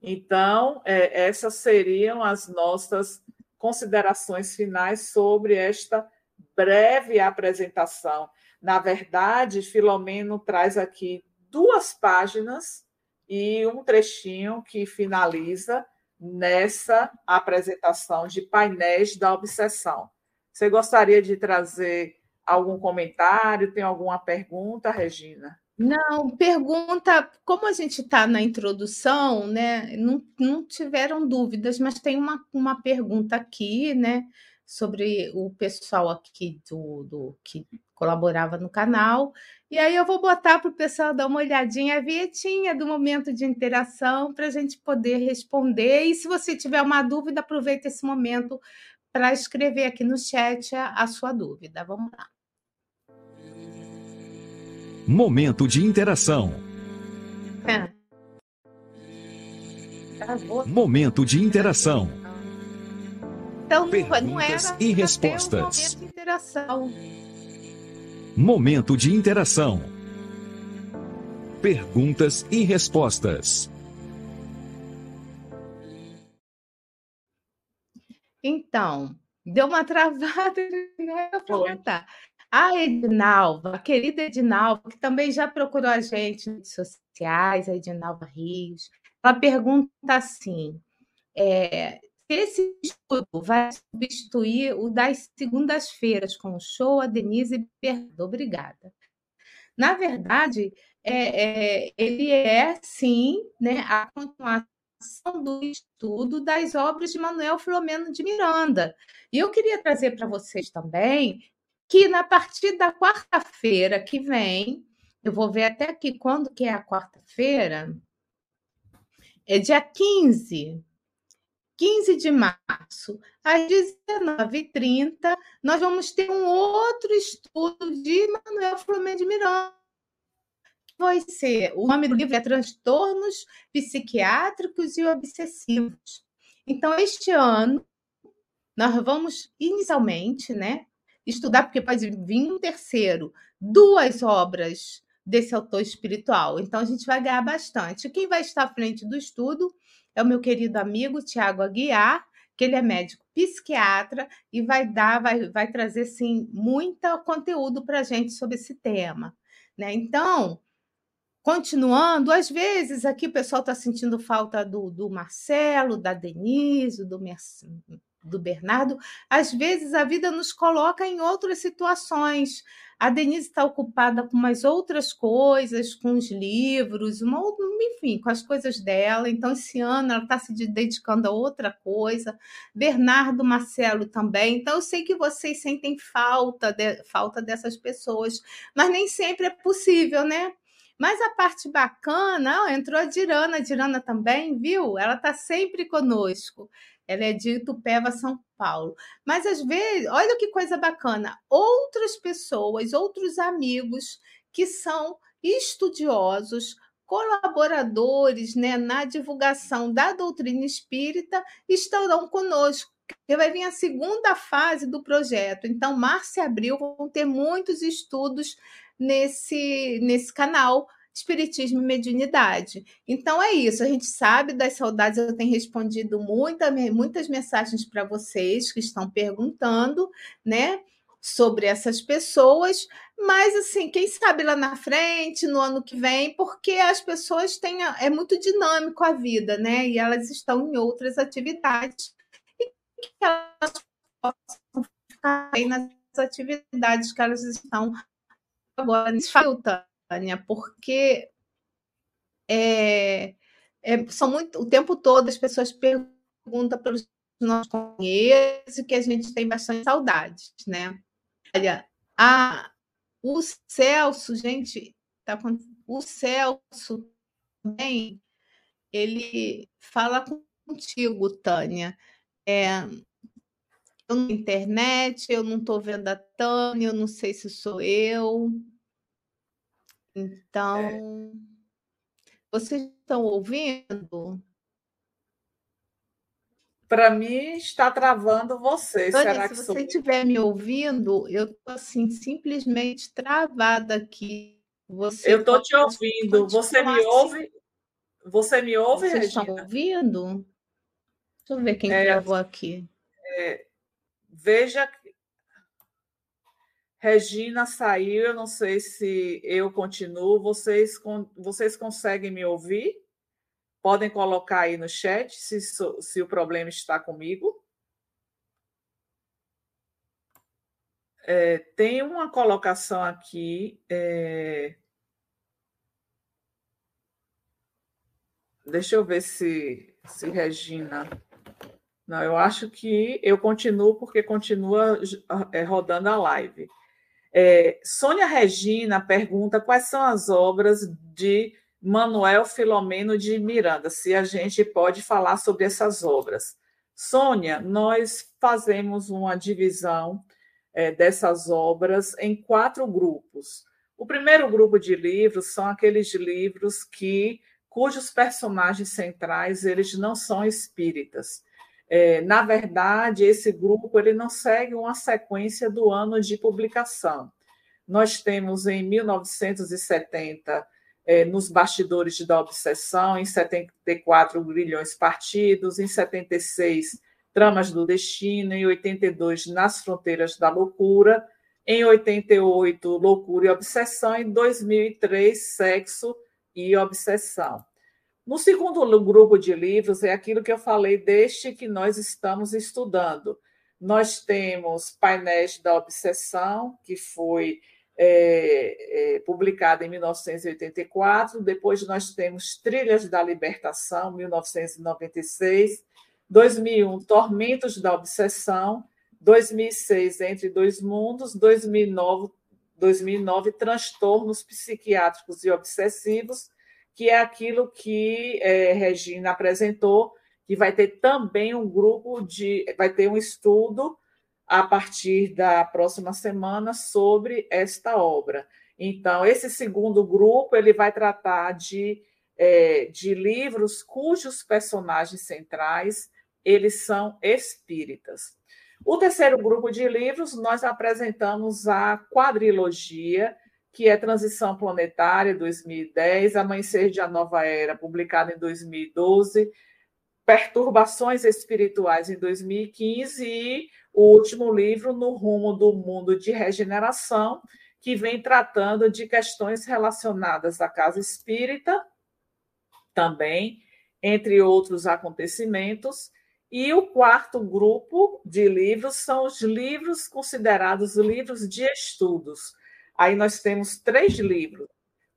Então, é, essas seriam as nossas considerações finais sobre esta breve apresentação. Na verdade, Filomeno traz aqui duas páginas e um trechinho que finaliza nessa apresentação de painéis da obsessão. Você gostaria de trazer algum comentário? Tem alguma pergunta, Regina? Não, pergunta, como a gente está na introdução, né? Não, não tiveram dúvidas, mas tem uma, uma pergunta aqui, né? Sobre o pessoal aqui do, do que colaborava no canal. E aí eu vou botar para o pessoal dar uma olhadinha, a vietinha do momento de interação para a gente poder responder. E se você tiver uma dúvida, aproveita esse momento para escrever aqui no chat a, a sua dúvida. Vamos lá. Momento de interação. É. Momento de interação. Então, Perguntas não era e respostas. Um momento de interação. Momento de interação. Perguntas e respostas. Então, deu uma travada, não era para contar. A Edinalva, a querida Edinalva, que também já procurou a gente nas redes sociais, a Edinalva Rios, ela pergunta assim: é, esse estudo vai substituir o das segundas-feiras com o show, a Denise Bernardo. Obrigada. Na verdade, é, é, ele é, sim, né, a continuação do estudo das obras de Manuel Filomeno de Miranda. E eu queria trazer para vocês também que na partir da quarta-feira que vem, eu vou ver até aqui quando que é a quarta-feira, é dia 15, 15 de março, às 19h30, nós vamos ter um outro estudo de Manuel Flamengo de Miranda. Vai ser, o nome do livro é Transtornos Psiquiátricos e Obsessivos. Então, este ano, nós vamos inicialmente, né, estudar, porque pode vir um terceiro, duas obras desse autor espiritual. Então, a gente vai ganhar bastante. Quem vai estar à frente do estudo é o meu querido amigo Tiago Aguiar, que ele é médico psiquiatra e vai dar, vai, vai trazer sim muito conteúdo para a gente sobre esse tema. Né? Então, continuando, às vezes aqui o pessoal está sentindo falta do, do Marcelo, da Denise, do do Bernardo, às vezes a vida nos coloca em outras situações. A Denise está ocupada com umas outras coisas, com os livros, uma, enfim, com as coisas dela. Então, esse ano ela está se dedicando a outra coisa. Bernardo, Marcelo também. Então, eu sei que vocês sentem falta, de, falta dessas pessoas, mas nem sempre é possível, né? Mas a parte bacana, ó, entrou a Dirana, a Dirana também, viu? Ela está sempre conosco. Ela é de Itupeva, São Paulo. Mas às vezes, olha que coisa bacana, outras pessoas, outros amigos que são estudiosos, colaboradores né, na divulgação da doutrina espírita estarão conosco. Vai vir a segunda fase do projeto. Então, março e abril vão ter muitos estudos nesse, nesse canal Espiritismo e Mediunidade. Então é isso, a gente sabe das saudades, eu tenho respondido muita, muitas mensagens para vocês que estão perguntando, né? Sobre essas pessoas, mas assim, quem sabe lá na frente, no ano que vem, porque as pessoas têm. É muito dinâmico a vida, né? E elas estão em outras atividades. E que elas possam ficar aí nas atividades que elas estão agora. Falta Tânia, porque é, é, são muito, o tempo todo as pessoas perguntam pelos nossos companheiros que a gente tem bastante saudades, né? Olha, a, o Celso, gente, tá o Celso também, ele fala contigo, Tânia. É, eu na internet, eu não estou vendo a Tânia, eu não sei se sou eu. É. Então, vocês estão ouvindo? Para mim, está travando você. Será se que você estiver me ouvindo, eu estou assim, simplesmente travada aqui. Você eu estou te ouvindo. Você me assim. ouve? Você me ouve, Vocês Regina? estão ouvindo? Deixa eu ver quem é, travou aqui. É, veja Regina saiu, eu não sei se eu continuo. Vocês, vocês conseguem me ouvir? Podem colocar aí no chat se, se o problema está comigo. É, tem uma colocação aqui. É... Deixa eu ver se, se Regina. Não, eu acho que eu continuo porque continua é, rodando a live. É, Sônia Regina pergunta quais são as obras de Manuel Filomeno de Miranda, se a gente pode falar sobre essas obras. Sônia, nós fazemos uma divisão é, dessas obras em quatro grupos. O primeiro grupo de livros são aqueles livros que cujos personagens centrais eles não são espíritas. É, na verdade, esse grupo ele não segue uma sequência do ano de publicação. Nós temos em 1970, é, nos bastidores da obsessão, em 74, Grilhões Partidos, em 76, Tramas do Destino, em 82, Nas Fronteiras da Loucura, em 88, Loucura e Obsessão, em 2003, Sexo e Obsessão. No segundo grupo de livros, é aquilo que eu falei deste que nós estamos estudando. Nós temos Painéis da Obsessão, que foi é, é, publicado em 1984. Depois nós temos Trilhas da Libertação, 1996. 2001, Tormentos da Obsessão. 2006, Entre Dois Mundos. 2009, 2009 Transtornos Psiquiátricos e Obsessivos que é aquilo que é, Regina apresentou, que vai ter também um grupo de. vai ter um estudo a partir da próxima semana sobre esta obra. Então, esse segundo grupo ele vai tratar de, é, de livros cujos personagens centrais eles são espíritas. O terceiro grupo de livros, nós apresentamos a quadrilogia, que é Transição Planetária, 2010, Amanhecer de a Nova Era, publicado em 2012, Perturbações Espirituais, em 2015, e o último livro, No Rumo do Mundo de Regeneração, que vem tratando de questões relacionadas à casa espírita, também, entre outros acontecimentos. E o quarto grupo de livros são os livros considerados livros de estudos, Aí nós temos três livros: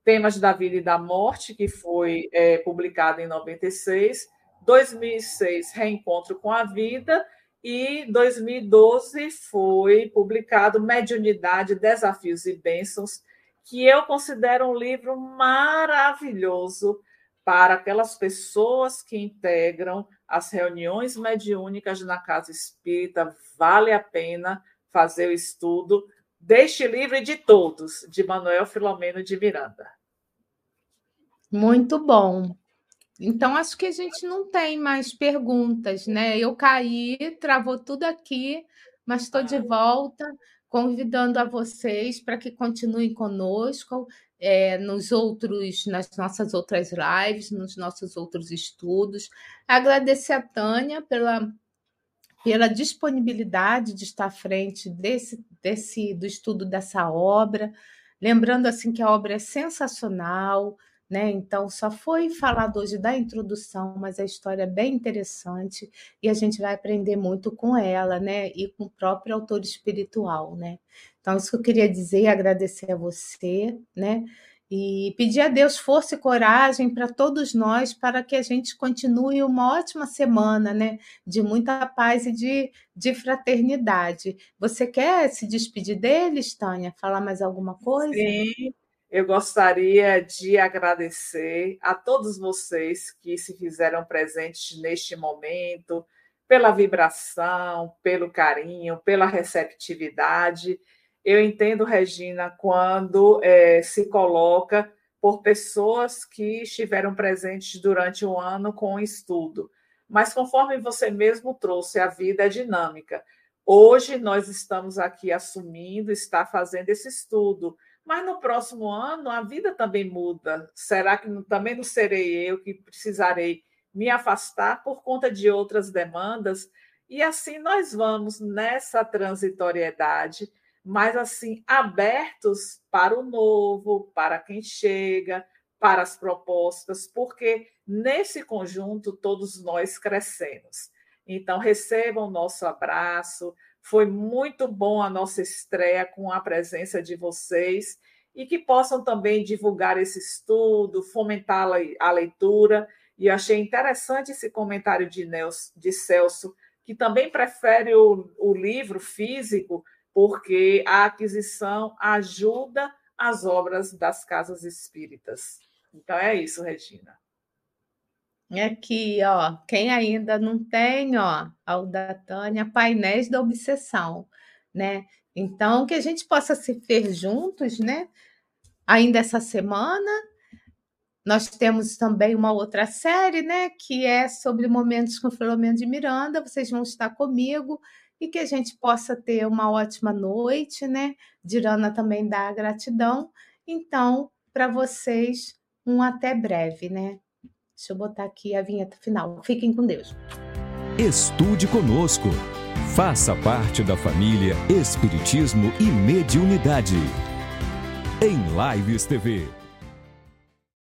Temas da Vida e da Morte, que foi é, publicado em 96, 2006, Reencontro com a Vida, e 2012 foi publicado Mediunidade, Desafios e Bênçãos, que eu considero um livro maravilhoso para aquelas pessoas que integram as reuniões mediúnicas na Casa Espírita. Vale a pena fazer o estudo deste livro e de todos, de Manuel Filomeno de Miranda. Muito bom. Então, acho que a gente não tem mais perguntas, né? Eu caí, travou tudo aqui, mas estou de volta, convidando a vocês para que continuem conosco é, nos outros, nas nossas outras lives, nos nossos outros estudos. Agradecer a Tânia pela, pela disponibilidade de estar à frente desse, desse do estudo dessa obra. Lembrando assim que a obra é sensacional, né? Então, só foi falado hoje da introdução, mas a história é bem interessante e a gente vai aprender muito com ela, né? E com o próprio autor espiritual, né? Então, isso que eu queria dizer, agradecer a você, né? E pedir a Deus força e coragem para todos nós, para que a gente continue uma ótima semana, né? De muita paz e de, de fraternidade. Você quer se despedir deles, Tânia? Falar mais alguma coisa? Sim, eu gostaria de agradecer a todos vocês que se fizeram presentes neste momento, pela vibração, pelo carinho, pela receptividade. Eu entendo, Regina, quando é, se coloca por pessoas que estiveram presentes durante o ano com o estudo. Mas conforme você mesmo trouxe, a vida é dinâmica. Hoje nós estamos aqui assumindo, está fazendo esse estudo mas no próximo ano a vida também muda. Será que também não serei eu que precisarei me afastar por conta de outras demandas? E assim nós vamos nessa transitoriedade, mas assim abertos para o novo, para quem chega, para as propostas, porque nesse conjunto todos nós crescemos. Então recebam o nosso abraço, foi muito bom a nossa estreia com a presença de vocês e que possam também divulgar esse estudo, fomentar a leitura. E achei interessante esse comentário de, Nelson, de Celso, que também prefere o, o livro físico, porque a aquisição ajuda as obras das casas espíritas. Então é isso, Regina. Aqui, ó, quem ainda não tem, ó, a da Tânia, Painéis da Obsessão, né? Então, que a gente possa se ver juntos, né? Ainda essa semana. Nós temos também uma outra série, né? Que é sobre momentos com Filomeno de Miranda. Vocês vão estar comigo e que a gente possa ter uma ótima noite, né? Dirana também dá gratidão. Então, para vocês, um até breve, né? Deixa eu botar aqui a vinheta final. Fiquem com Deus. Estude conosco. Faça parte da família Espiritismo e Mediunidade. Em Lives TV.